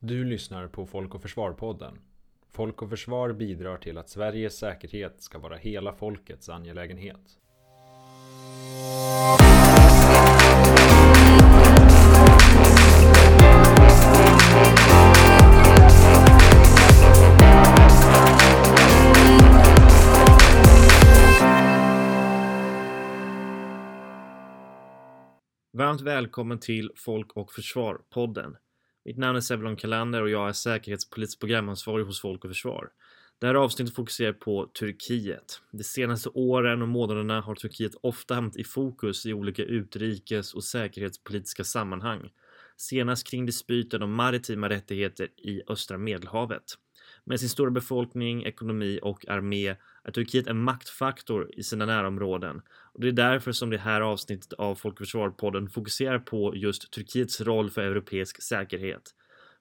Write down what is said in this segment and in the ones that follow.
Du lyssnar på Folk och Försvar-podden. Folk och Försvar bidrar till att Sveriges säkerhet ska vara hela folkets angelägenhet. Varmt välkommen till Folk och Försvar-podden. Mitt namn är Sebulon Kalander och jag är säkerhetspolitisk programansvarig hos Folk och Försvar. Det här avsnittet fokuserar på Turkiet. De senaste åren och månaderna har Turkiet ofta hamnat i fokus i olika utrikes och säkerhetspolitiska sammanhang. Senast kring dispyten om maritima rättigheter i östra medelhavet. Med sin stora befolkning, ekonomi och armé är Turkiet en maktfaktor i sina närområden. Och det är därför som det här avsnittet av Folk och Försvar-podden fokuserar på just Turkiets roll för europeisk säkerhet.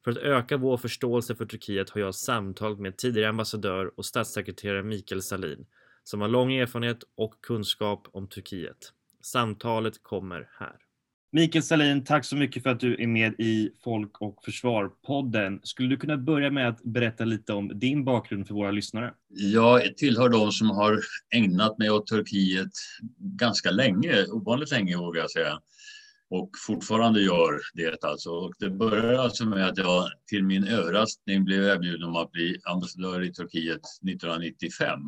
För att öka vår förståelse för Turkiet har jag samtalat med tidigare ambassadör och statssekreterare Mikael Salin som har lång erfarenhet och kunskap om Turkiet. Samtalet kommer här. Mikael Salin, tack så mycket för att du är med i Folk och Försvar-podden. Skulle du kunna börja med att berätta lite om din bakgrund för våra lyssnare? Jag tillhör de som har ägnat mig åt Turkiet ganska länge, ovanligt länge vågar jag säga. Och fortfarande gör det alltså. Och det började alltså med att jag till min överraskning blev erbjuden om att bli ambassadör i Turkiet 1995.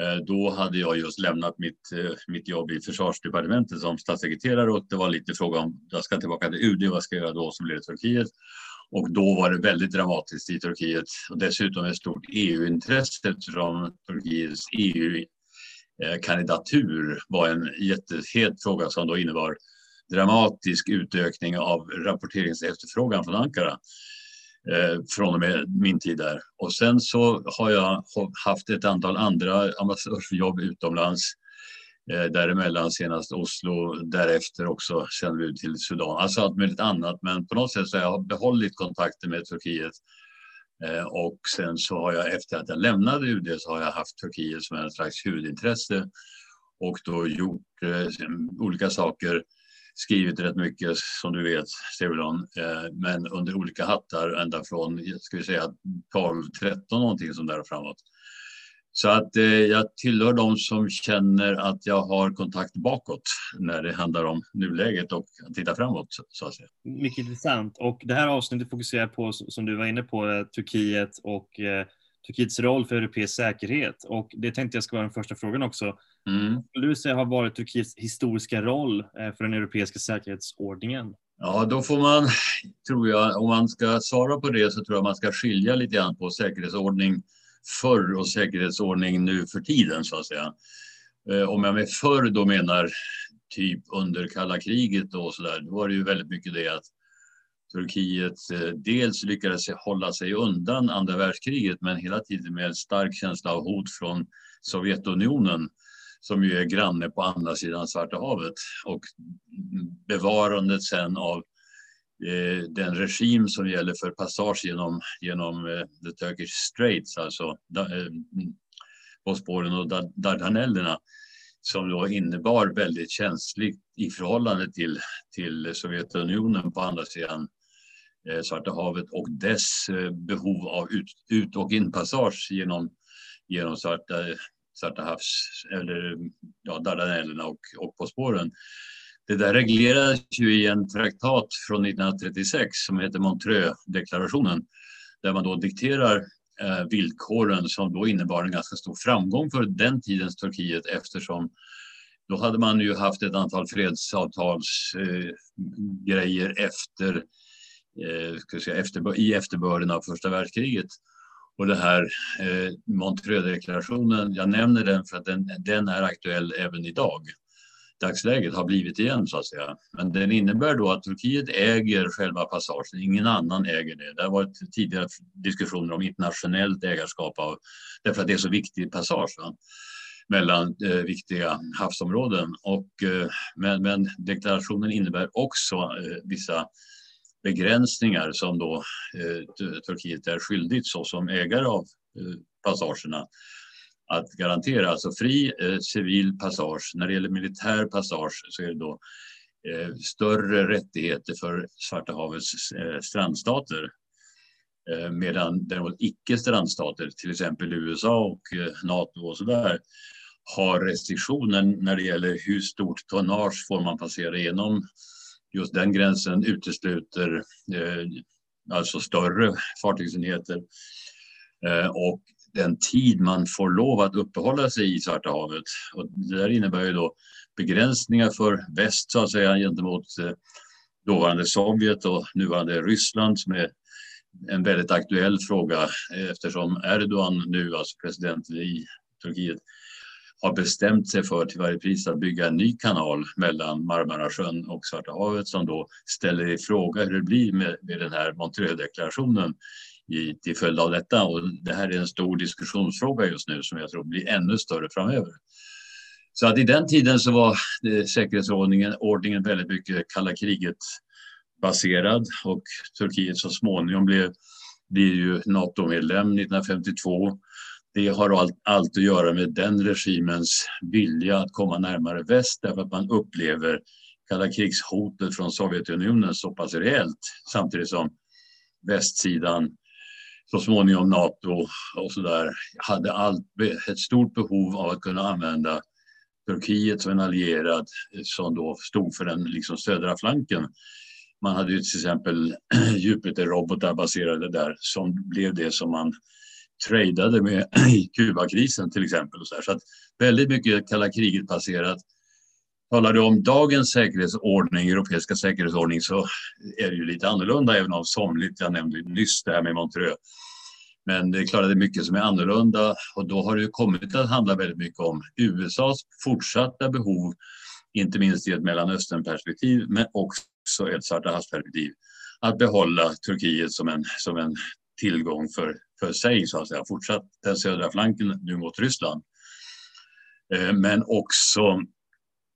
Eh, då hade jag just lämnat mitt, eh, mitt jobb i försvarsdepartementet som statssekreterare och det var lite fråga om, jag ska tillbaka till UD, vad ska jag göra då som blir Turkiet? Och då var det väldigt dramatiskt i Turkiet och dessutom ett stort EU-intresse eftersom Turkiets EU-kandidatur eh, var en jättehet fråga som då innebar dramatisk utökning av rapporteringsefterfrågan från Ankara Eh, från och med min tid där. Och sen så har jag haft ett antal andra ambassadörsjobb utomlands. Eh, däremellan senast Oslo, därefter också sändebud till Sudan. Alltså allt möjligt annat, men på något sätt så har jag behållit kontakten med Turkiet. Eh, och sen så har jag efter att jag lämnade UD så har jag haft Turkiet som en slags huvudintresse och då gjort eh, olika saker skrivit rätt mycket som du vet, Stevulon, eh, men under olika hattar ända från, ska vi säga 12, 13 någonting som där framåt. Så att eh, jag tillhör de som känner att jag har kontakt bakåt när det handlar om nuläget och att titta framåt så att säga. Mycket intressant och det här avsnittet fokuserar på, som du var inne på, eh, Turkiet och eh, Turkiets roll för europeisk säkerhet och det tänkte jag ska vara den första frågan också. Mm. Skulle du säga har varit Turkiets historiska roll eh, för den europeiska säkerhetsordningen? Ja, då får man, tror jag, om man ska svara på det så tror jag man ska skilja lite grann på säkerhetsordning förr och säkerhetsordning nu för tiden så att säga. Eh, om jag med förr då menar typ under kalla kriget och så där, då var det ju väldigt mycket det att Turkiet eh, dels lyckades hålla sig undan andra världskriget men hela tiden med en stark känsla av hot från Sovjetunionen som ju är granne på andra sidan Svarta havet. Och bevarandet sen av eh, den regim som gäller för passage genom, genom eh, the Turkish Straits, alltså eh, Bosporen och Dardanellerna som då innebar väldigt känsligt i förhållande till, till Sovjetunionen på andra sidan Eh, Svarta havet och dess eh, behov av ut, ut och inpassage genom, genom Svarta, Svarta havs eller ja, Dardanellerna och, och på spåren. Det där reglerades ju i en traktat från 1936 som heter Montreux-deklarationen där man då dikterar eh, villkoren som då innebar en ganska stor framgång för den tidens Turkiet eftersom då hade man ju haft ett antal fredsavtalsgrejer eh, efter eh, ska säga, efter, i efterbörden av första världskriget. Och det här eh, Montreux-deklarationen, jag nämner den för att den, den är aktuell även idag. Dagsläget har blivit igen så att säga. Men den innebär då att Turkiet äger själva passagen, ingen annan äger det. Det har varit tidigare diskussioner om internationellt ägarskap av, därför att det är så viktig passage va? mellan eh, viktiga havsområden. Och, eh, men, men deklarationen innebär också eh, vissa begränsningar som då eh, Turkiet är skyldigt såsom ägare av eh, passagerna att garantera. Alltså fri eh, civil passage. När det gäller militär passage så är det då eh, större rättigheter för Svarta havets eh, strandstater Eh, medan däremot icke-strandstater, till exempel USA och eh, Nato och sådär, har restriktioner när det gäller hur stort tonnage får man passera igenom. Just den gränsen utesluter eh, alltså större fartygsenheter. Eh, och den tid man får lov att uppehålla sig i Svarta havet. Och det där innebär ju då begränsningar för väst så att säga gentemot eh, dåvarande Sovjet och nuvarande Ryssland som är en väldigt aktuell fråga eh, eftersom Erdogan nu, alltså presidenten i Turkiet, har bestämt sig för till varje pris att bygga en ny kanal mellan Marmarasjön och Svarta havet som då ställer i fråga hur det blir med, med den här Montreuxdeklarationen i, till följd av detta. Och det här är en stor diskussionsfråga just nu som jag tror blir ännu större framöver. Så att i den tiden så var eh, säkerhetsordningen ordningen väldigt mycket kalla kriget baserad och Turkiet så småningom blev, blev ju NATO-medlem 1952. Det har allt, allt att göra med den regimens vilja att komma närmare väst därför att man upplever kalla krigshotet från Sovjetunionen så pass reellt samtidigt som västsidan så småningom Nato och så där hade allt, ett stort behov av att kunna använda Turkiet som en allierad som då stod för den liksom södra flanken. Man hade ju till exempel Jupiter-robotar baserade där som blev det som man tradade med i Kubakrisen till exempel. Och så, så att väldigt mycket kalla kriget passerat. Talar du om dagens säkerhetsordning, europeiska säkerhetsordning, så är det ju lite annorlunda även om somligt. Jag nämnde nyss det här med Montreux. Men det är klart att det är mycket som är annorlunda och då har det kommit att handla väldigt mycket om USAs fortsatta behov, inte minst i ett Mellanösternperspektiv, men också också ett Svarta havsperspektiv. Att behålla Turkiet som en, som en tillgång för, för sig, så att säga. Fortsatt den södra flanken nu mot Ryssland. Eh, men också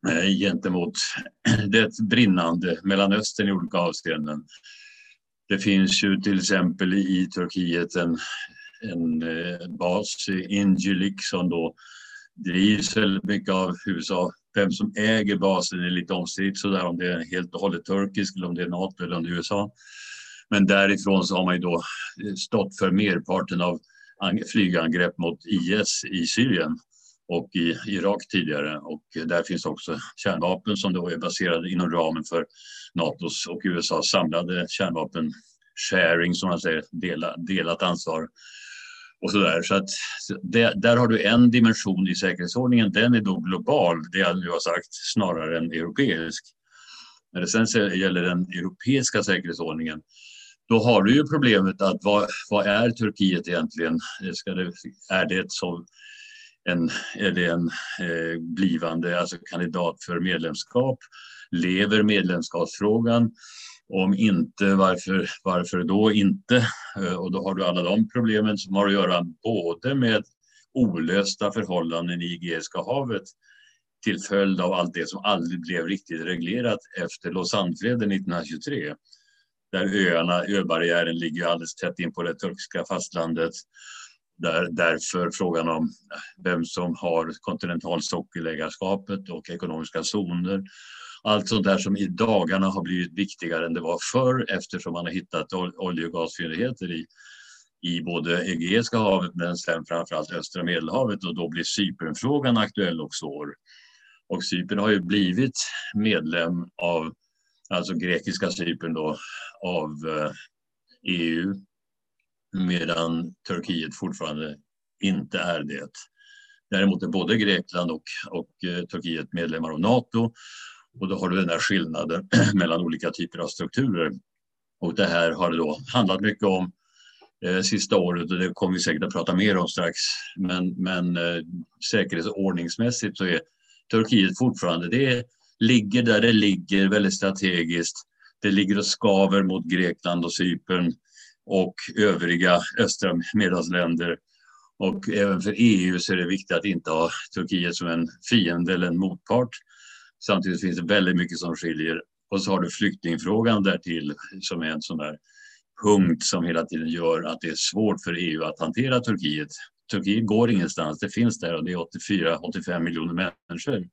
eh, gentemot det brinnande Mellanöstern i olika avseenden. Det finns ju till exempel i Turkiet en, en eh, bas, Incirlik, som då drivs väldigt mycket av USA vem som äger basen är lite omstritt sådär om det är helt och hållet turkisk eller om det är Nato eller om det är USA. Men därifrån så har man ju då stått för merparten av flygangrepp mot IS i Syrien och i Irak tidigare. Och där finns också kärnvapen som då är baserade inom ramen för Natos och USAs samlade kärnvapen sharing, som man säger, delat ansvar och så där. Så att det, där har du en dimension i säkerhetsordningen. Den är då global, det jag nu har sagt, snarare än europeisk. När det sen gäller den europeiska säkerhetsordningen, då har du ju problemet att vad, vad är Turkiet egentligen? Ska det, är det som en, är det en eh, blivande alltså kandidat för medlemskap? Lever medlemskapsfrågan? Om inte, varför, varför då inte? Eh, och då har du alla de problemen som har att göra både med olösta förhållanden i Egeiska havet till följd av allt det som aldrig blev riktigt reglerat efter Lausannefreden 1923. Där öarna, öbarriären ligger alldeles tätt in på det turkiska fastlandet. Där, därför frågan om vem som har kontinentalsockelägarskapet och ekonomiska zoner allt sånt där som i dagarna har blivit viktigare än det var förr eftersom man har hittat olje och gasfyndigheter i, i både Egeiska havet men sen framförallt östra Medelhavet och då blir Cypernfrågan aktuell och svår. Och Cypern har ju blivit medlem av, alltså grekiska Cypern då, av eh, EU medan Turkiet fortfarande inte är det. Däremot är både Grekland och, och eh, Turkiet medlemmar av Nato och då har du den här skillnaden mellan olika typer av strukturer. Och det här har det då handlat mycket om eh, sista året och det kommer vi säkert att prata mer om strax. Men, men eh, säkerhetsordningsmässigt så är Turkiet fortfarande, det ligger där det ligger väldigt strategiskt. Det ligger och skaver mot Grekland och Cypern och övriga östra Medelhavsländer. Och även för EU så är det viktigt att inte ha Turkiet som en fiende eller en motpart Samtidigt finns det väldigt mycket som skiljer. Och så har du flyktingfrågan därtill som är en sån där punkt som hela tiden gör att det är svårt för EU att hantera Turkiet. Turkiet går ingenstans, det finns där och det är 84-85 miljoner människor.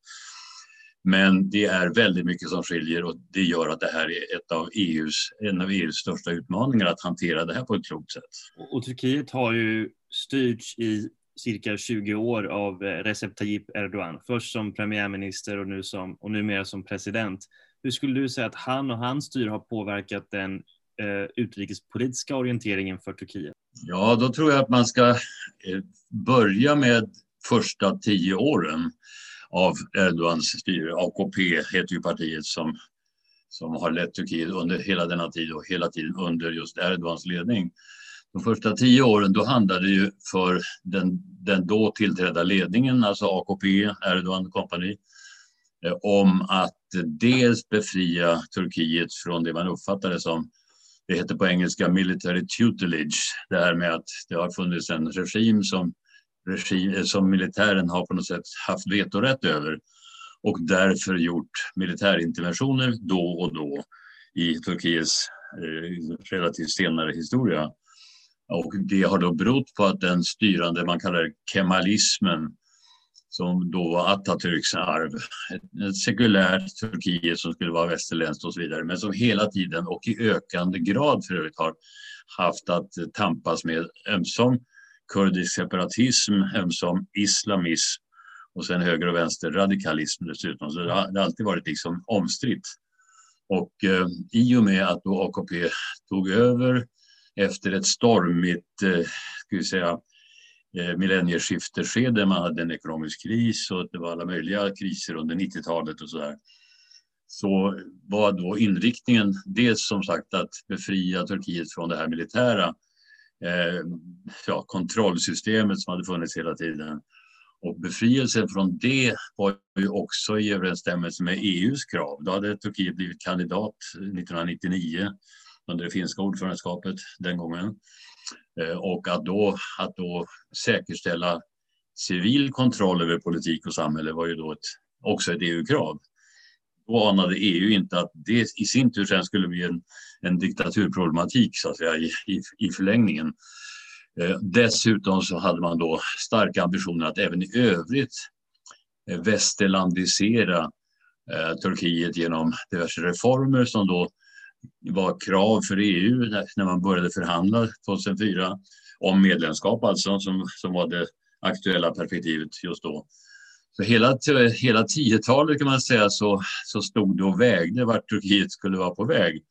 Men det är väldigt mycket som skiljer och det gör att det här är ett av EUs, en av EUs största utmaningar att hantera det här på ett klokt sätt. Och, Turkiet har ju styrts i cirka 20 år av eh, Recep Tayyip Erdogan. Först som premiärminister och, nu som, och numera som president. Hur skulle du säga att han och hans styre har påverkat den eh, utrikespolitiska orienteringen för Turkiet? Ja, då tror jag att man ska eh, börja med första tio åren av Erdogans styre. AKP heter ju partiet som, som har lett Turkiet under hela denna tid och hela tiden under just Erdogans ledning. De första tio åren då handlade det ju för den, den då tillträdda ledningen, alltså AKP, Erdogan kompani, eh, om att dels befria Turkiet från det man uppfattade som, det heter på engelska military tutelage, det här med att det har funnits en regim som, regim, eh, som militären har på något sätt haft vetorätt över och därför gjort militärinterventioner då och då i Turkiets eh, relativt senare historia. Och det har då berott på att den styrande, man kallar det kemalismen, som då var Atatürks arv, ett, ett sekulärt Turkiet som skulle vara västerländskt och så vidare, men som hela tiden och i ökande grad för övrigt har haft att tampas med ömsom kurdisk separatism, ömsom islamism och sen höger och vänster radikalism dessutom. Så det har, det har alltid varit liksom omstritt. Och eh, i och med att då AKP tog över efter ett stormigt eh, ska vi säga, eh, millennieskifteskede. Man hade en ekonomisk kris och det var alla möjliga kriser under 90-talet och så där. Så var då inriktningen dels som sagt att befria Turkiet från det här militära Eh, ja, kontrollsystemet som hade funnits hela tiden. Och befrielsen från det var ju också i överensstämmelse med EUs krav. Då hade Turkiet blivit kandidat 1999 under det finska ordförandeskapet den gången. Eh, och att då, att då säkerställa civil kontroll över politik och samhälle var ju då ett, också ett EU-krav. Då anade EU inte att det i sin tur sen skulle bli en, en diktaturproblematik så att säga, i, i, i förlängningen. Eh, dessutom så hade man då starka ambitioner att även i övrigt eh, västerlandisera eh, Turkiet genom diverse reformer som då var krav för EU när man började förhandla 2004 om medlemskap alltså som, som var det aktuella perspektivet just då. Så hela, hela 10-talet kan man säga så, så stod det och vägde vart Turkiet skulle vara på väg.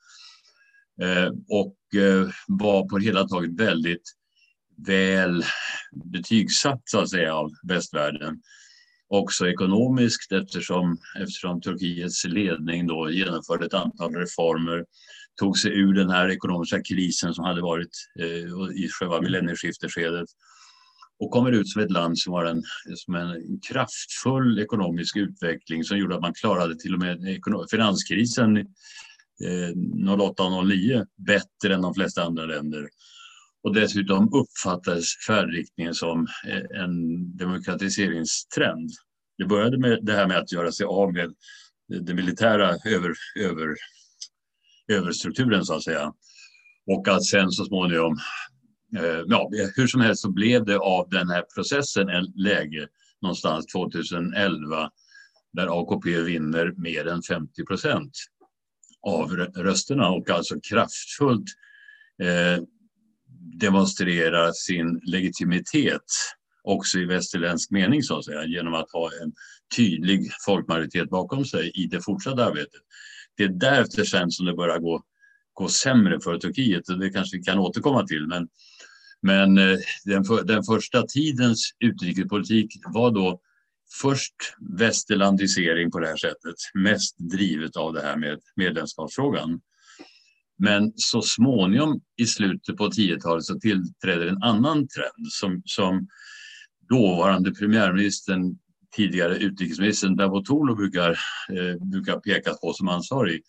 Eh, och eh, var på det hela taget väldigt väl betygsatt så att säga av västvärlden också ekonomiskt eftersom, eftersom Turkiets ledning då genomförde ett antal reformer, tog sig ur den här ekonomiska krisen som hade varit eh, i själva millennieskifteskedet och kommer ut som ett land som har en, som en kraftfull ekonomisk utveckling som gjorde att man klarade till och med finanskrisen eh, 08-09 bättre än de flesta andra länder. Och dessutom uppfattades färdriktningen som eh, en demokratiseringstrend. Det började med det här med att göra sig av med den militära över, över, överstrukturen så att säga. Och att sen så småningom, Eh, ja, hur som helst så blev det av den här processen en läge någonstans 2011 där AKP vinner mer än 50 procent av rösterna och alltså kraftfullt eh, demonstrerar sin legitimitet också i västerländsk mening så att säga genom att ha en tydlig folkmajoritet bakom sig i det fortsatta arbetet. Det är därefter sen som det börjar gå, gå sämre för Turkiet och det kanske vi kan återkomma till. Men, men eh, den, för, den första tidens utrikespolitik var då först västerlandisering på det här sättet, mest drivet av det här med medlemskapsfrågan. Men så småningom i slutet på 10-talet så tillträder en annan trend som, som dåvarande premiärministern, tidigare utrikesministern Davutoglu brukar, eh, brukar peka på som ansvarig.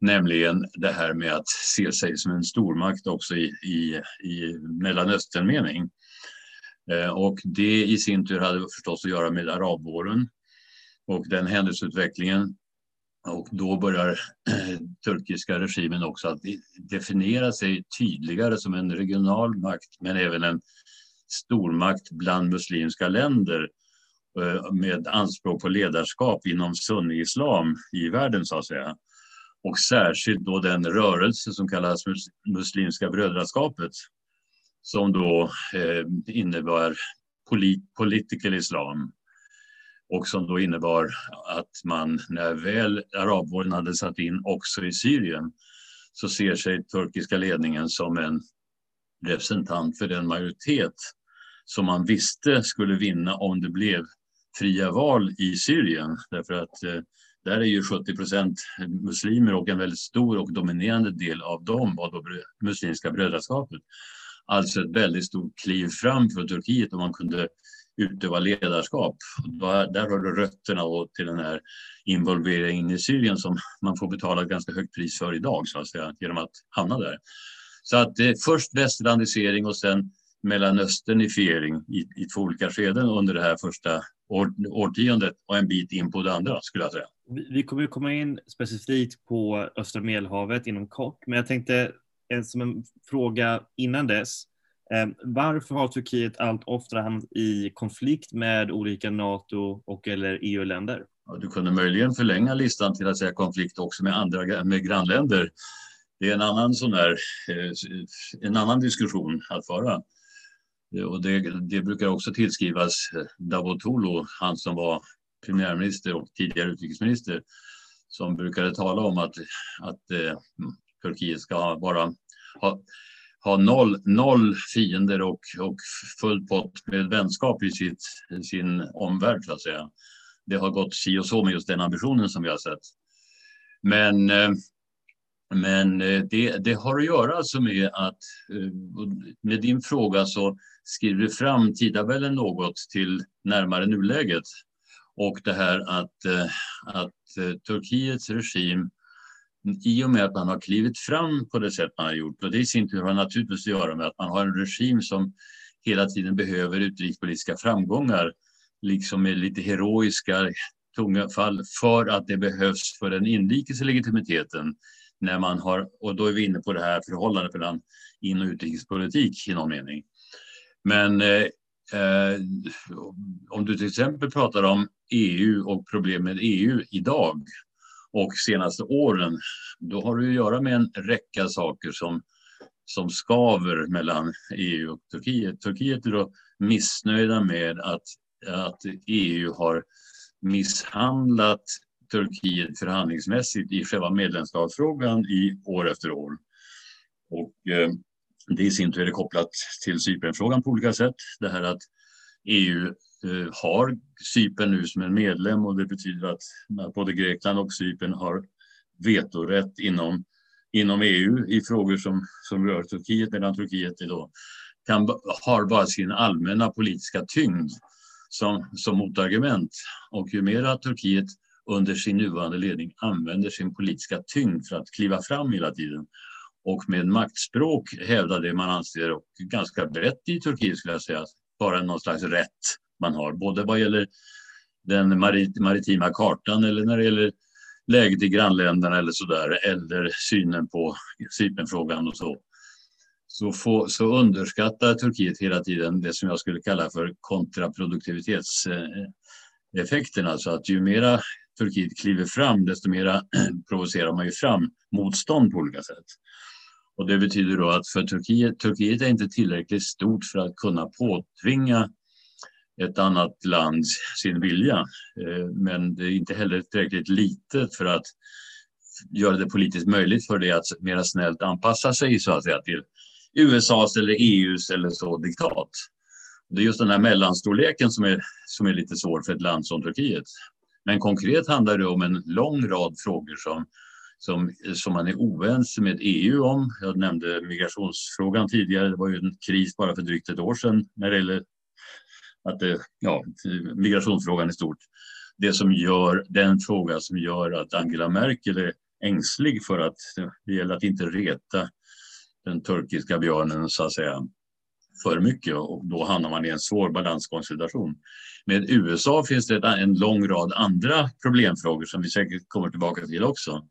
Nämligen det här med att se sig som en stormakt också i, i, i Mellanöstern-mening. Eh, och det i sin tur hade förstås att göra med arabvåren och den händelseutvecklingen och då börjar eh, turkiska regimen också att definiera sig tydligare som en regional makt men även en stormakt bland muslimska länder. Eh, med anspråk på ledarskap inom sunni-islam i världen så att säga. Och särskilt då den rörelse som kallas Muslimska brödraskapet som då eh, innebär polit political islam och som då innebar att man när väl arabvåren hade satt in också i Syrien så ser sig turkiska ledningen som en representant för den majoritet som man visste skulle vinna om det blev fria val i Syrien. Därför att eh, där är ju 70 procent muslimer och en väldigt stor och dominerande del av dem var då Muslimska brödraskapet. Alltså ett väldigt stort kliv fram för Turkiet om man kunde utöva ledarskap. Där har du rötterna till den här involveringen i Syrien som man får betala ett ganska högt pris för idag så att säga, genom att hamna där. Så att eh, först västerlandisering och sen Mellanösternifiering i, i två olika skeden under det här första år, årtiondet och en bit in på det andra skulle jag säga. Vi, kommer att komma in specifikt på östra Medelhavet inom kort, men jag tänkte som en fråga innan dess. Eh, varför har Turkiet allt oftare hamnat i konflikt med olika NATO och eller EU-länder? Ja, du kunde möjligen förlänga listan till att säga konflikt också med andra med grannländer. Det är en annan sån där, eh, en annan diskussion att föra. Eh, och det, det brukar också tillskrivas Davutoglu, han som var premiärminister och tidigare utrikesminister, som brukade tala om att, att eh, Turkiet ska bara ha, ha noll, noll fiender och, och full pott med vänskap i sitt, sin omvärld, så att säga. Det har gått si och så med just den ambitionen som vi har sett. Men, eh, men eh, det, det har att göra alltså med att eh, med din fråga så skriver du fram tidtabellen något till närmare nuläget. Och det här att, eh, att eh, Turkiets regim i och med att man har klivit fram på det sätt man har gjort och det i sin tur har naturligtvis att göra med att man har en regim som hela tiden behöver utrikespolitiska framgångar liksom med lite heroiska tunga fall för att det behövs för den inrikes legitimiteten när man har, och då är vi inne på det här förhållandet mellan in och utrikespolitik i någon mening. Men eh, eh om du till exempel pratar om EU och problem med EU idag och senaste åren, då har du att göra med en räcka saker som, som skaver mellan EU och Turkiet. Turkiet är då missnöjda med att, att EU har misshandlat Turkiet förhandlingsmässigt i själva medlemskapsfrågan i år efter år. Och eh, det i sin tur är kopplat till Cypernfrågan på olika sätt. Det här att EU eh, har Cypern nu som en medlem och det betyder att både Grekland och Cypern har vetorätt inom, inom EU i frågor som, som rör Turkiet medan Turkiet då kan, har bara sin allmänna politiska tyngd som, som motargument. Och ju mer Turkiet under sin nuvarande ledning använder sin politiska tyngd för att kliva fram hela tiden och med maktspråk hävda det man anser, och ganska brett i Turkiet skulle jag säga, Bara någon slags rätt man har, både vad gäller den marit maritima kartan eller när det gäller läget i grannländerna eller så där, eller synen på Cypernfrågan och så. Så, få, så underskattar Turkiet hela tiden det som jag skulle kalla för kontraproduktivitetseffekten. Eh, alltså att ju mera Turkiet kliver fram, desto mer provocerar man ju fram motstånd på olika sätt. Och det betyder då att för Turkiet, Turkiet är inte tillräckligt stort för att kunna påtvinga ett annat land sin vilja. Eh, men det är inte heller tillräckligt litet för att göra det politiskt möjligt för det att mera snällt anpassa sig så att säga till USAs eller EUs eller så diktat. Det är just den här mellanstorleken som är, som är lite svår för ett land som Turkiet. Men konkret handlar det om en lång rad frågor som, som, som man är oense med EU om. Jag nämnde migrationsfrågan tidigare. Det var ju en kris bara för drygt ett år sedan när det gäller att det, ja, migrationsfrågan i stort. Det som gör, den fråga som gör att Angela Merkel är ängslig för att eh, det gäller att inte reta den turkiska björnen så att säga för mycket och då hamnar man i en svår balanskonstellation. Med USA finns det en lång rad andra problemfrågor som vi säkert kommer tillbaka till också.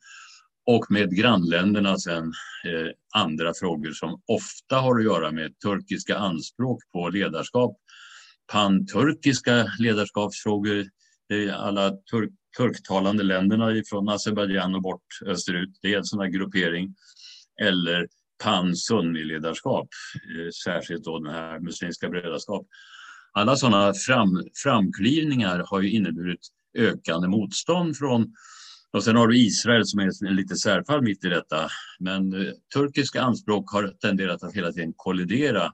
Och med grannländerna sen eh, andra frågor som ofta har att göra med turkiska anspråk på ledarskap panturkiska ledarskapsfrågor. Eh, alla turk, turktalande länderna från Azerbajdzjan och bort österut. Det är en sån här gruppering. Eller pan-sunni-ledarskap, eh, särskilt då den här muslimska brödraskap. Alla sådana fram, framklivningar har ju inneburit ökande motstånd från och sen har du Israel som är en lite särfall mitt i detta. Men eh, turkiska anspråk har tenderat att hela tiden kollidera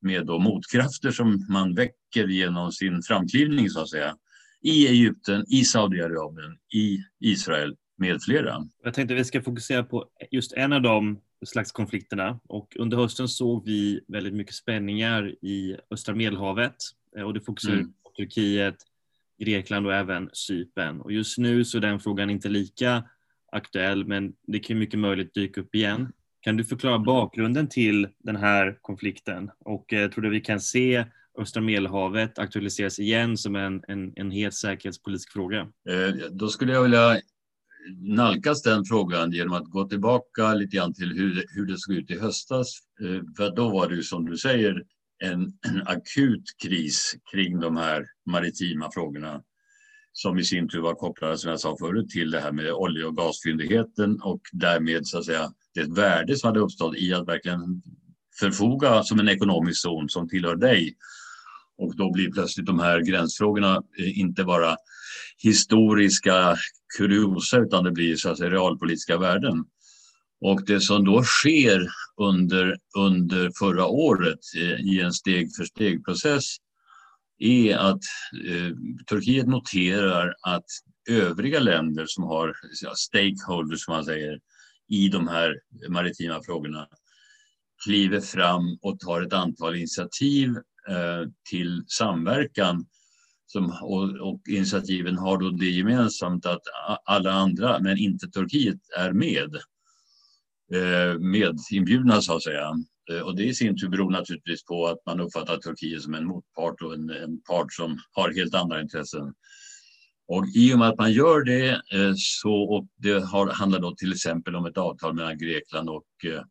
med då motkrafter som man väcker genom sin framklivning så att säga. I Egypten, i Saudiarabien, i Israel med flera. Jag tänkte att vi ska fokusera på just en av de slags konflikterna och under hösten såg vi väldigt mycket spänningar i östra Medelhavet eh, och det fokuserar mm. på Turkiet, Grekland och även Cypern. Och just nu så är den frågan inte lika aktuell, men det kan mycket möjligt dyka upp igen. Kan du förklara bakgrunden till den här konflikten? Och eh, tror du vi kan se östra Medelhavet aktualiseras igen som en, en, en het säkerhetspolitisk fråga? Eh, då skulle jag vilja nalkas den frågan genom att gå tillbaka lite grann till hur, hur det såg ut i höstas. Eh, för då var det ju som du säger en, en akut kris kring de här maritima frågorna som i sin tur var kopplade, som jag sa förut, till det här med olje och gasfyndigheten och därmed så att säga det värde som hade uppstått i att verkligen förfoga som en ekonomisk zon som tillhör dig. Och då blir plötsligt de här gränsfrågorna eh, inte bara historiska kuriosa utan det blir så att säga realpolitiska värden. Och det som då sker under, under förra året eh, i en steg för steg-process är att eh, Turkiet noterar att övriga länder som har eh, stakeholders, som man säger, i de här maritima frågorna kliver fram och tar ett antal initiativ eh, till samverkan. Som, och, och, initiativen har då det gemensamt att alla andra, men inte Turkiet, är med. Eh, medinbjudna så att säga. Eh, och det i sin tur beror naturligtvis på att man uppfattar Turkiet som en motpart och en, en part som har helt andra intressen. Och i och med att man gör det eh, så, och det har, handlar då till exempel om ett avtal mellan Grekland och eh,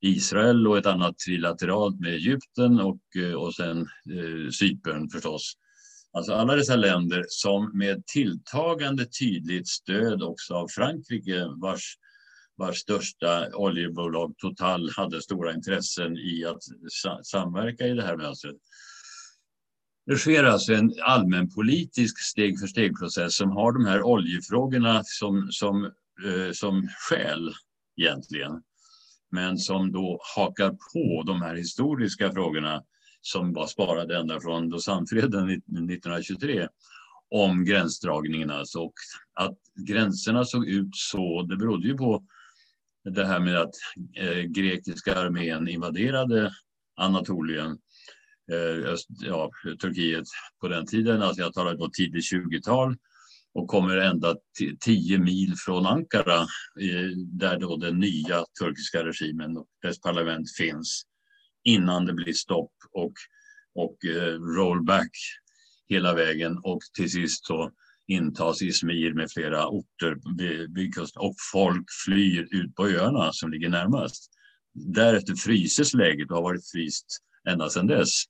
Israel och ett annat trilateralt med Egypten och, och sen eh, Cypern förstås. Alltså alla dessa länder som med tilltagande tydligt stöd också av Frankrike vars vars största oljebolag Total hade stora intressen i att samverka i det här mönstret. Det sker alltså en allmänpolitisk steg för steg-process som har de här oljefrågorna som, som, eh, som skäl egentligen. Men som då hakar på de här historiska frågorna som var sparade ända från Lausanne-freden 1923 om gränsdragningen. Alltså. Och att gränserna såg ut så, det berodde ju på det här med att eh, grekiska armén invaderade Anatolien, eh, öst, ja, Turkiet på den tiden, alltså jag talar då tidigt 20-tal och kommer ända 10 mil från Ankara eh, där då den nya turkiska regimen och dess parlament finns innan det blir stopp och, och eh, rollback hela vägen och till sist så intas Izmir med flera orter vid kusten och folk flyr ut på öarna som ligger närmast. Därefter fryses läget och har varit fryst ända sedan dess.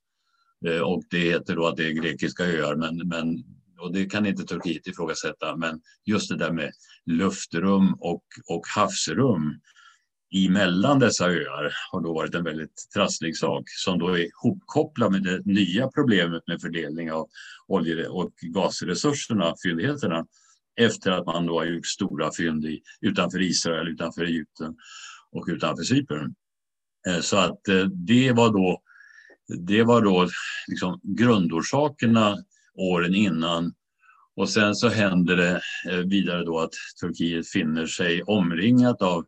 Eh, och det heter då att det är grekiska öar, men, men, och det kan inte Turkiet ifrågasätta. Men just det där med luftrum och, och havsrum emellan dessa öar har då varit en väldigt trasslig sak som då är hopkopplad med det nya problemet med fördelning av olje och gasresurserna, fyndigheterna, efter att man då har gjort stora fynd i, utanför Israel, utanför Egypten och utanför Cypern. Eh, så att eh, det var då, det var då liksom grundorsakerna åren innan och sen så händer det eh, vidare då att Turkiet finner sig omringat av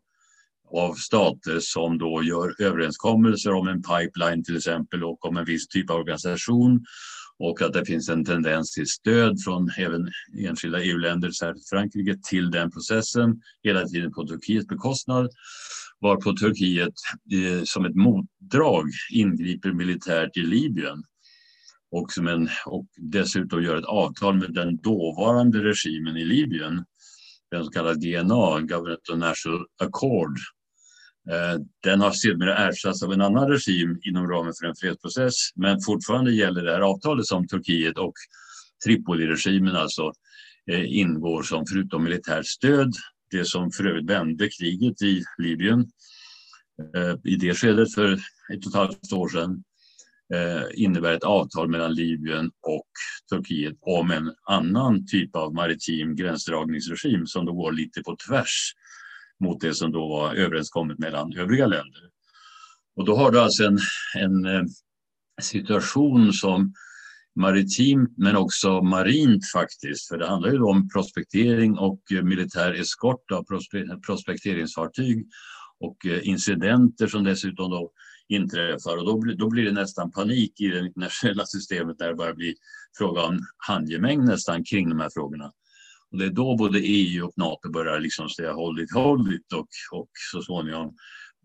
av stater som då gör överenskommelser om en pipeline till exempel och om en viss typ av organisation och att det finns en tendens till stöd från även enskilda EU-länder, särskilt Frankrike, till den processen, hela tiden på Turkiets bekostnad. Varpå Turkiet eh, som ett motdrag ingriper militärt i Libyen och, som en, och dessutom gör ett avtal med den dåvarande regimen i Libyen, den så kallade GNA, Government of National Accord, Eh, den har sedermera ersatts av en annan regim inom ramen för en fredsprocess, men fortfarande gäller det här avtalet som Turkiet och Tripoli-regimen alltså eh, ingår som förutom militärt stöd, det som för övrigt vände kriget i Libyen eh, i det skedet för ett och ett halvt år sedan innebär ett avtal mellan Libyen och Turkiet om en annan typ av maritim gränsdragningsregim som då går lite på tvärs mot det som då var överenskommet mellan övriga länder. Och då har du alltså en, en eh, situation som maritimt men också marint faktiskt, för det handlar ju om prospektering och eh, militär eskort av prospekteringsfartyg och eh, incidenter som dessutom då inträffar och då, blir, då blir det nästan panik i det internationella systemet när det börjar bli fråga om handgemäng nästan kring de här frågorna. Och det är då både EU och NATO börjar liksom säga håll it, håll it och, och så småningom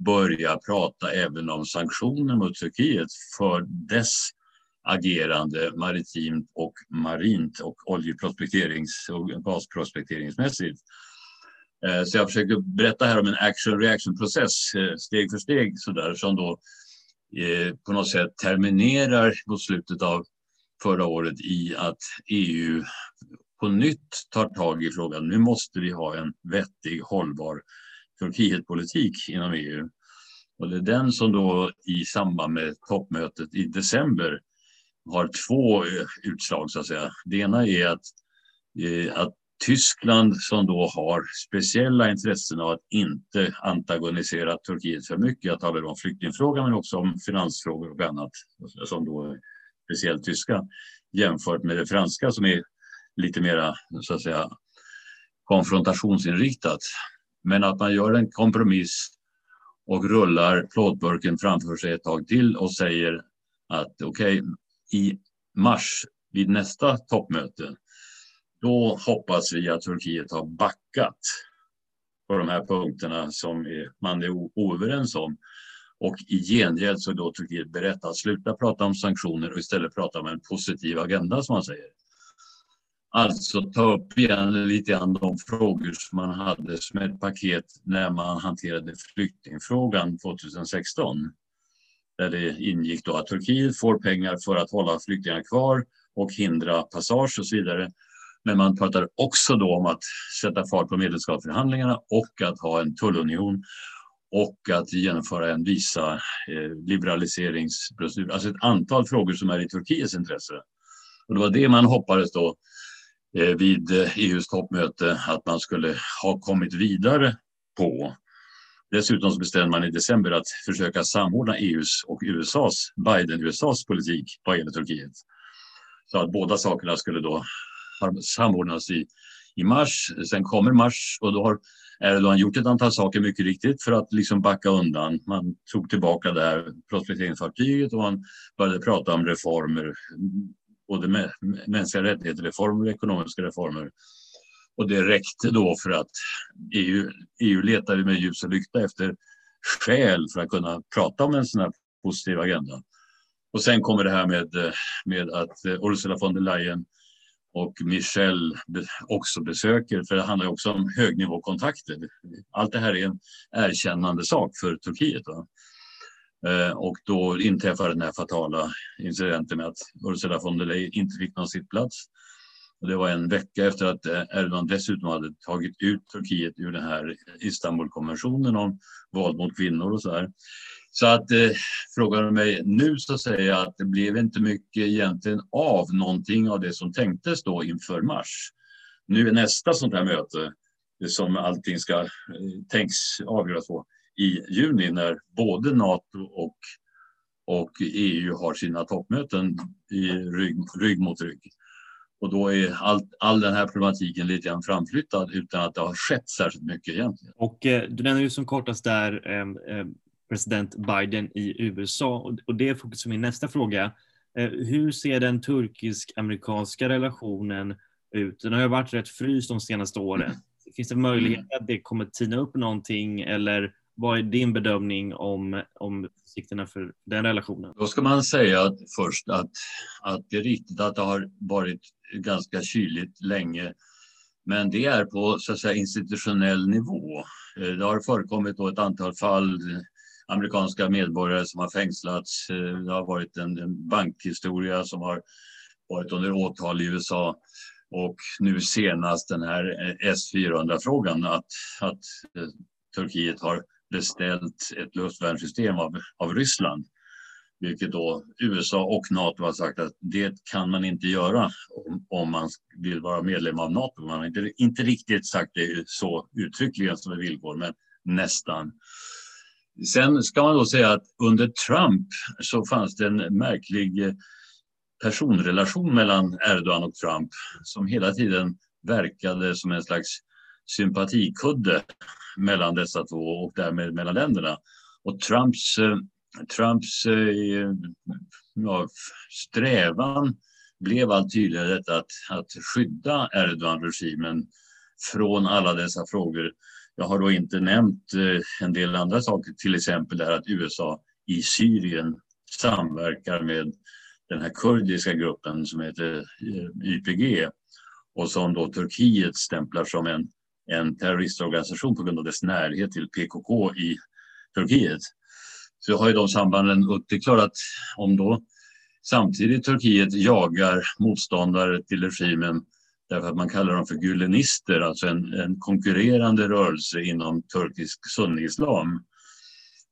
börja prata även om sanktioner mot Turkiet för dess agerande maritimt och marint och oljeprospekterings och gasprospekteringsmässigt. Eh, så jag försöker berätta här om en action-reaction-process eh, steg för steg sådär som då eh, på något sätt terminerar mot slutet av förra året i att EU på nytt tar tag i frågan. Nu måste vi ha en vettig, hållbar Turkietpolitik inom EU. Och det är den som då i samband med toppmötet i december har två eh, utslag så att säga. Det ena är att, eh, att Tyskland som då har speciella intressen av att inte antagonisera Turkiet för mycket. Jag talar om flyktingfrågan men också om finansfrågor och annat som då är speciellt tyska jämfört med det franska som är lite mera så att säga konfrontationsinriktat. Men att man gör en kompromiss och rullar plåtburken framför sig ett tag till och säger att okej, okay, i mars vid nästa toppmöte, då hoppas vi att Turkiet har backat på de här punkterna som man är oöverens om. Och i gengäld så är då Turkiet berett att sluta prata om sanktioner och istället prata om en positiv agenda som man säger. Alltså ta upp igen lite grann de frågor som man hade som ett paket när man hanterade flyktingfrågan 2016. Där det ingick då att Turkiet får pengar för att hålla flyktingar kvar och hindra passage och så vidare. Men man pratade också då om att sätta fart på medlemskapsförhandlingarna och att ha en tullunion och att genomföra en visa eh, liberaliseringsprocedur. Alltså ett antal frågor som är i Turkiets intresse. Och det var det man hoppades då Eh, vid eh, EUs toppmöte att man skulle ha kommit vidare på. Dessutom så bestämde man i december att försöka samordna EUs och USAs, Biden-USAs politik vad gäller Turkiet. Så att båda sakerna skulle då samordnas i, i mars. Sen kommer mars och då har Erdogan gjort ett antal saker mycket riktigt för att liksom backa undan. Man tog tillbaka det här prospekteringsfartyget och man började prata om reformer både med mänskliga rättigheter, reformer och ekonomiska reformer. Och det räckte då för att EU, EU letade med ljus och lykta efter skäl för att kunna prata om en sån här positiv agenda. Och sen kommer det här med, med att Ursula von der Leyen och Michel också besöker, för det handlar också om högnivåkontakter. Allt det här är en erkännande sak för Turkiet. Va? Eh, och då inträffade den här fatala incidenten med att Ursula von der Leyen inte fick någon sittplats. Och det var en vecka efter att eh, Erdogan dessutom hade tagit ut Turkiet ur den här Istanbulkonventionen om våld mot kvinnor och så här. Så att eh, frågar du mig nu så säger jag att det blev inte mycket egentligen av någonting av det som tänktes då inför mars. Nu är nästa sånt här möte eh, som allting ska eh, tänks avgöras på i juni när både Nato och, och EU har sina toppmöten i rygg, rygg mot rygg. Och då är all, all den här problematiken lite grann framflyttad utan att det har skett särskilt mycket egentligen. Och eh, du nämner ju som kortast där eh, president Biden i USA och, det är fokus på min nästa fråga. Eh, hur ser den turkisk-amerikanska relationen ut? Den har ju varit rätt fryst de senaste åren. Finns det möjlighet att det kommer tina upp någonting eller vad är din bedömning om, om sikterna för den relationen? Då ska man säga först att, att det är riktigt att det har varit ganska kyligt länge. Men det är på så att säga, institutionell nivå. Eh, det har förekommit då ett antal fall amerikanska medborgare som har fängslats. Eh, det har varit en, en bankhistoria som har varit under åtal i USA. Och nu senast den här eh, S-400-frågan att, att Turkiet har beställt ett luftvärnssystem av, av Ryssland. Vilket då USA och Nato har sagt att det kan man inte göra om, om man vill vara medlem av Nato. Man har inte, inte riktigt sagt det så uttryckligen som ett villkor, men nästan. Sen ska man då säga att under Trump så fanns det en märklig eh, personrelation mellan Erdogan och Trump som hela tiden verkade som en slags sympatikudde mellan dessa två och därmed mellan länderna. Och Trumps, eh, Trumps eh, ja, strävan blev allt tydligare detta att, att skydda Erdogan-regimen från alla dessa frågor. Jag har då inte nämnt eh, en del andra saker, till exempel det att USA i Syrien samverkar med den här kurdiska gruppen som heter YPG och som då Turkiet stämplar som en en terroristorganisation på grund av dess närhet till PKK i Turkiet. Så har ju de sambanden och det är klart att om då samtidigt Turkiet jagar motståndare till regimen därför att man kallar dem för gulenister, alltså en, en konkurrerande rörelse inom turkisk sunnislam.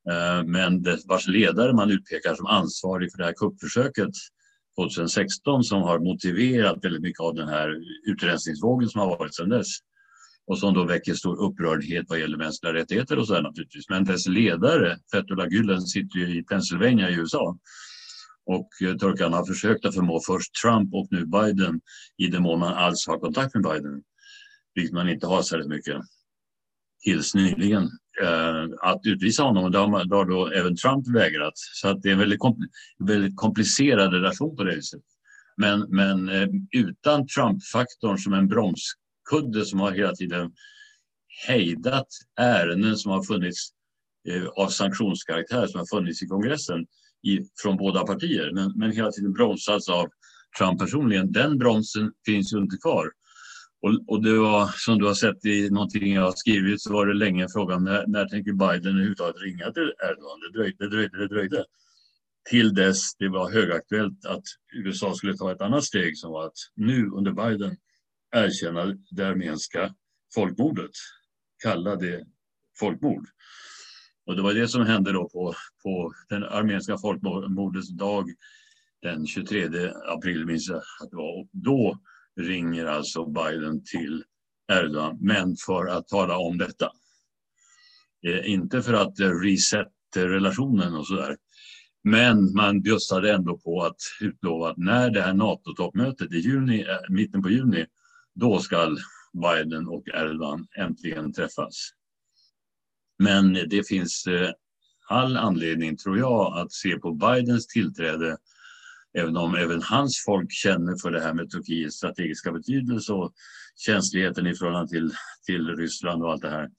Eh, men vars ledare man utpekar som ansvarig för det här kuppförsöket 2016 som har motiverat väldigt mycket av den här utrensningsvågen som har varit sedan dess och som då väcker stor upprördhet vad gäller mänskliga rättigheter och så naturligtvis. Men dess ledare, Fethullah Gülen, sitter ju i Pennsylvania i USA. Och eh, turkarna har försökt att förmå först Trump och nu Biden i den mån man alls har kontakt med Biden, vilket man inte har särskilt mycket tills nyligen, eh, att utvisa honom. Och det har, då även Trump vägrat. Så att det är en väldigt, kompl väldigt komplicerad relation på det viset. Men, men eh, utan Trump-faktorn som en broms kudde som har hela tiden hejdat ärenden som har funnits eh, av sanktionskaraktär som har funnits i kongressen i, från båda partier men, men hela tiden bromsats av Trump personligen. Den bromsen finns ju inte kvar. Och, och det var som du har sett i någonting jag har skrivit så var det länge frågan när, när tänker Biden överhuvudtaget ringa till Erdogan? Det dröjde, det dröjde, det dröjde. Till dess det var högaktuellt att USA skulle ta ett annat steg som var att nu under Biden erkänna det armeniska folkmordet, kalla det folkmord. Och det var det som hände då på, på den armeniska folkmordets dag den 23 april, minns jag att det var. Och då ringer alltså Biden till Erdogan, men för att tala om detta. Eh, inte för att reset relationen och sådär. Men man bjussade ändå på att utlova att när det här NATO-toppmötet i juni, eh, mitten på juni då ska Biden och Erdogan äntligen träffas. Men det finns eh, all anledning, tror jag, att se på Bidens tillträde även om även hans folk känner för det här med Turkiets strategiska betydelse och känsligheten i förhållande till, till Ryssland och allt det här.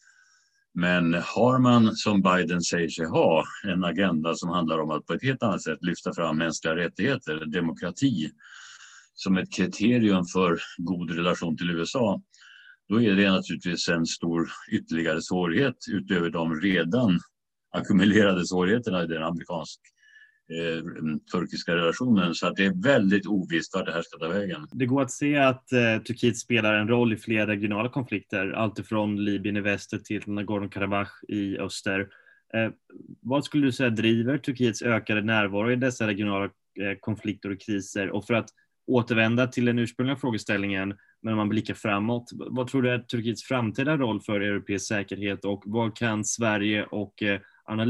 Men har man, som Biden säger sig ha, en agenda som handlar om att på ett helt annat sätt lyfta fram mänskliga rättigheter, demokrati, som ett kriterium för god relation till USA, då är det naturligtvis en stor ytterligare svårighet utöver de redan ackumulerade svårigheterna i den amerikansk eh, mm, turkiska relationen. Så att det är väldigt ovisst vart det här ska ta vägen. Det går att se att eh, Turkiet spelar en roll i flera regionala konflikter, alltifrån Libyen i väster till Nagorno-Karabach i öster. Eh, vad skulle du säga driver Turkiets ökade närvaro i dessa regionala eh, konflikter och kriser? Och för att återvända till den ursprungliga frågeställningen, men om man blickar framåt, vad tror du är Turkiets framtida roll för europeisk säkerhet och vad kan Sverige och eh, andra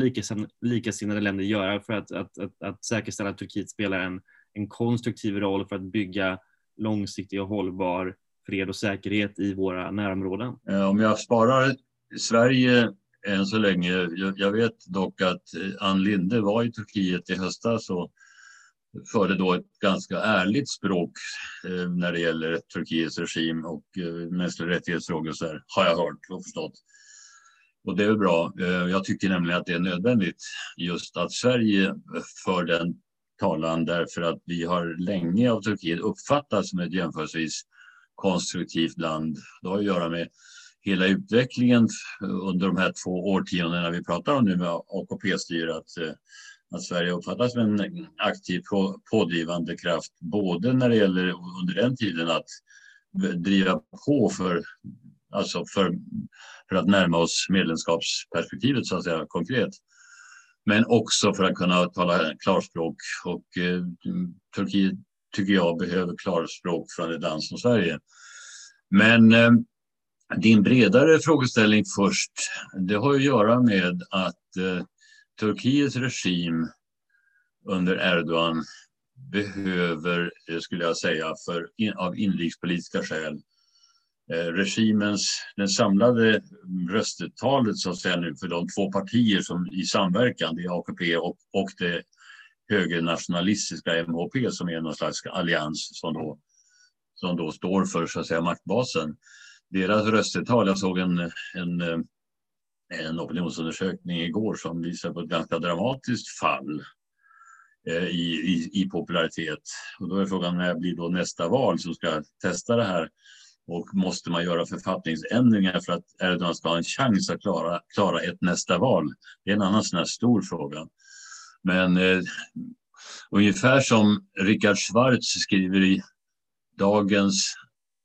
likasinnade länder göra för att, att, att, att säkerställa att Turkiet spelar en, en konstruktiv roll för att bygga långsiktig och hållbar fred och säkerhet i våra närområden? Eh, om jag sparar Sverige än så länge, jag vet dock att eh, Ann Linde var i Turkiet i höstas och förde då ett ganska ärligt språk eh, när det gäller Turkiets regim och eh, mänskliga rättighetsfrågor så här, har jag hört och förstått. Och det är bra. Eh, jag tycker nämligen att det är nödvändigt just att Sverige för den talan därför att vi har länge av Turkiet uppfattats som ett jämförelsevis konstruktivt land. Det har att göra med hela utvecklingen eh, under de här två årtiondena vi pratar om nu med AKP-styre att, Sverige uppfattas som en aktiv pådrivande kraft både när det gäller under den tiden att driva på för, alltså för, för att närma oss medlemskapsperspektivet så att säga konkret. Men också för att kunna tala klarspråk och eh, Turkiet tycker jag behöver klarspråk från ett land som Sverige. Men eh, din bredare frågeställning först, det har att göra med att eh, Turkiets regim under Erdogan behöver, skulle jag säga, för, av inrikespolitiska skäl, eh, regimens, den samlade röstetalet så att säga nu för de två partier som i samverkan, det är AKP och, och det högernationalistiska MHP som är någon slags allians som då, som då står för så att säga maktbasen. Deras röstetal, jag såg en, en, eh, en opinionsundersökning igår som visar på ett ganska dramatiskt fall eh, i, i, i, popularitet. Och då är frågan när blir då nästa val som ska testa det här? Och måste man göra författningsändringar för att Erdogan ska ha en chans att klara, klara ett nästa val? Det är en annan sån här stor fråga. Men eh, ungefär som Richard Schwarz skriver i dagens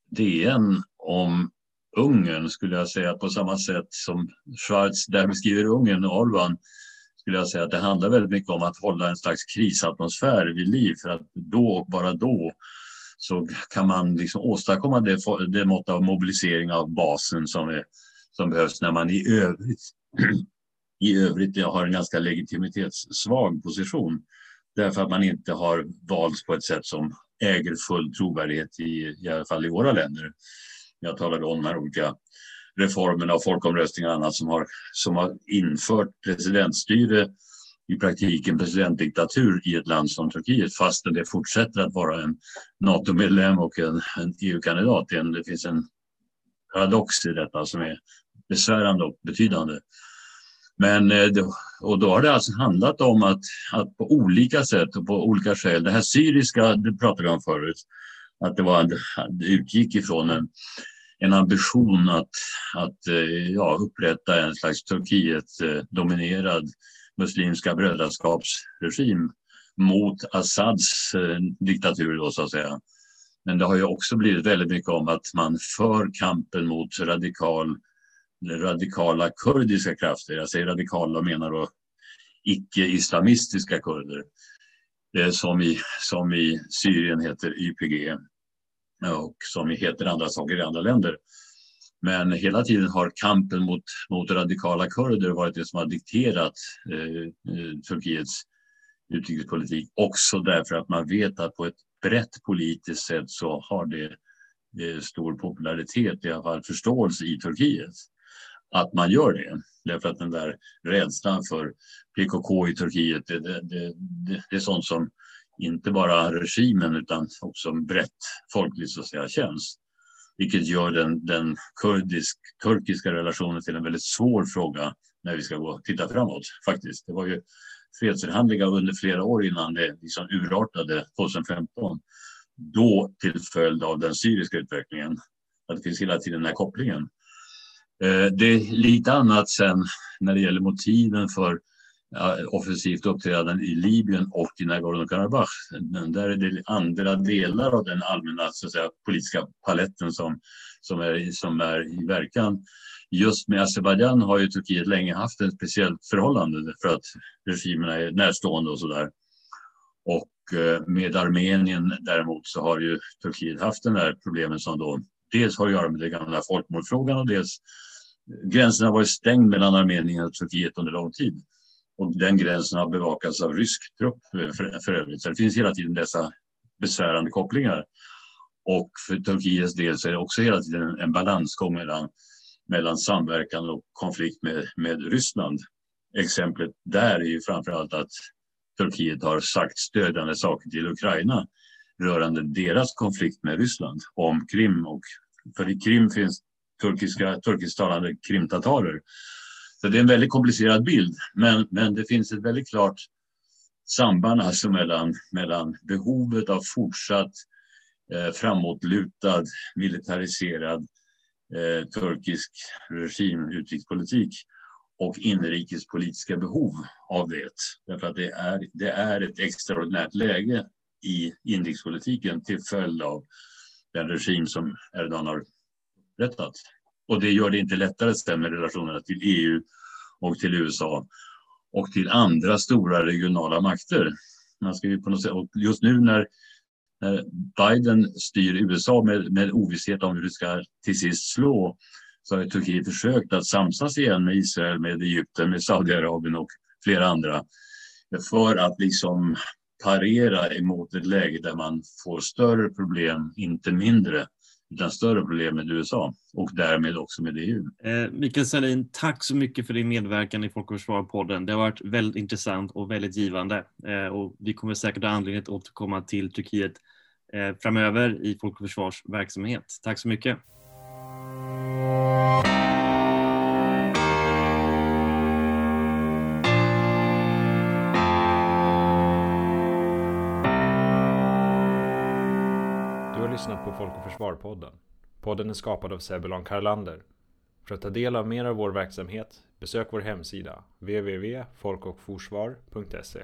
DN om Ungern skulle jag säga på samma sätt som Schwarz där beskriver Ungern och Orban skulle jag säga att det handlar väldigt mycket om att hålla en slags krisatmosfär vid liv för att då och bara då så kan man liksom åstadkomma det, det mått av mobilisering av basen som, är, som behövs när man i övrigt, i övrigt har en ganska legitimitetssvag position. Därför att man inte har valts på ett sätt som äger full trovärdighet i, i alla fall i våra länder. Jag talade om de här olika reformerna och folkomröstningar och annat som har, som har infört presidentstyre i praktiken presidentdiktatur i ett land som Turkiet fastän det fortsätter att vara en NATO-medlem och en, en EU-kandidat. Det finns en paradox i detta som är besvärande och betydande. Men, eh, och då har det alltså handlat om att, att på olika sätt och på olika skäl, det här syriska, det pratade vi om förut, att det, var, det utgick ifrån en, en ambition att, att eh, ja, upprätta en slags Turkiet-dominerad muslimska brödraskapsregim mot Assads eh, diktatur då, så att säga. Men det har ju också blivit väldigt mycket om att man för kampen mot radikal, radikala kurdiska krafter. Jag säger radikala och menar då icke-islamistiska kurder. Det som i, som i Syrien heter YPG och som heter andra saker i andra länder. Men hela tiden har kampen mot, mot radikala kurder varit det som har dikterat eh, eh, Turkiets utrikespolitik. Också därför att man vet att på ett brett politiskt sätt så har det eh, stor popularitet, i alla fall förståelse i Turkiet. Att man gör det. Därför att den där rädslan för PKK i Turkiet, det, det, det, det är sånt som inte bara regimen utan också en brett folklig så att säga, tjänst. Vilket gör den, den kurdisk-turkiska relationen till en väldigt svår fråga när vi ska gå och titta framåt. Faktiskt. Det var ju fredsförhandlingar under flera år innan det liksom urartade 2015. Då till följd av den syriska utvecklingen. Att det finns hela tiden den här kopplingen. Eh, det är lite annat sen när det gäller motiven för offensivt uppträdande i Libyen och i Nagorno-Karabach. Där är det andra delar av den allmänna så att säga, politiska paletten som, som, är, som är i verkan. Just med Azerbajdzjan har ju Turkiet länge haft ett speciellt förhållande för att regimerna är närstående och sådär. Och eh, med Armenien däremot så har ju Turkiet haft den här problemen som då dels har att göra med den gamla folkmordfrågan och dels eh, gränsen har varit stängd mellan Armenien och Turkiet under lång tid. Och den gränsen har bevakats av rysk trupp eh, för, för övrigt. Så det finns hela tiden dessa besvärande kopplingar. Och för Turkiets del så är det också hela tiden en, en balansgång mellan, mellan samverkan och konflikt med, med Ryssland. Exemplet där är ju framförallt att Turkiet har sagt stödjande saker till Ukraina rörande deras konflikt med Ryssland om Krim. Och, för i Krim finns turkiska, turkisktalande krimtatarer så det är en väldigt komplicerad bild, men, men det finns ett väldigt klart samband alltså mellan, mellan behovet av fortsatt eh, framåtlutad, militariserad eh, turkisk regim, utrikespolitik och inrikespolitiska behov av det. Därför att det är, det är ett extraordinärt läge i inrikespolitiken till följd av den regim som Erdogan har rättat. Och det gör det inte lättare sen med relationerna till EU och till USA och till andra stora regionala makter. Man ska ju på något sätt, och just nu när, när Biden styr USA med, med ovisshet om hur det ska till sist slå så har Turkiet försökt att samsas igen med Israel, med Egypten, med Saudiarabien och flera andra för att liksom parera emot ett läge där man får större problem, inte mindre, utan större problem med USA och därmed också med EU. Eh, Mikael Salin, tack så mycket för din medverkan i Folk och Försvar-podden. Det har varit väldigt intressant och väldigt givande eh, och vi kommer säkert ha anledning att återkomma till Turkiet eh, framöver i Folk och Försvars verksamhet. Tack så mycket. Kvar-podden. Är skapad av Sebulon Karlander. För att ta del av mer av vår verksamhet, besök vår hemsida www.folkochforsvar.se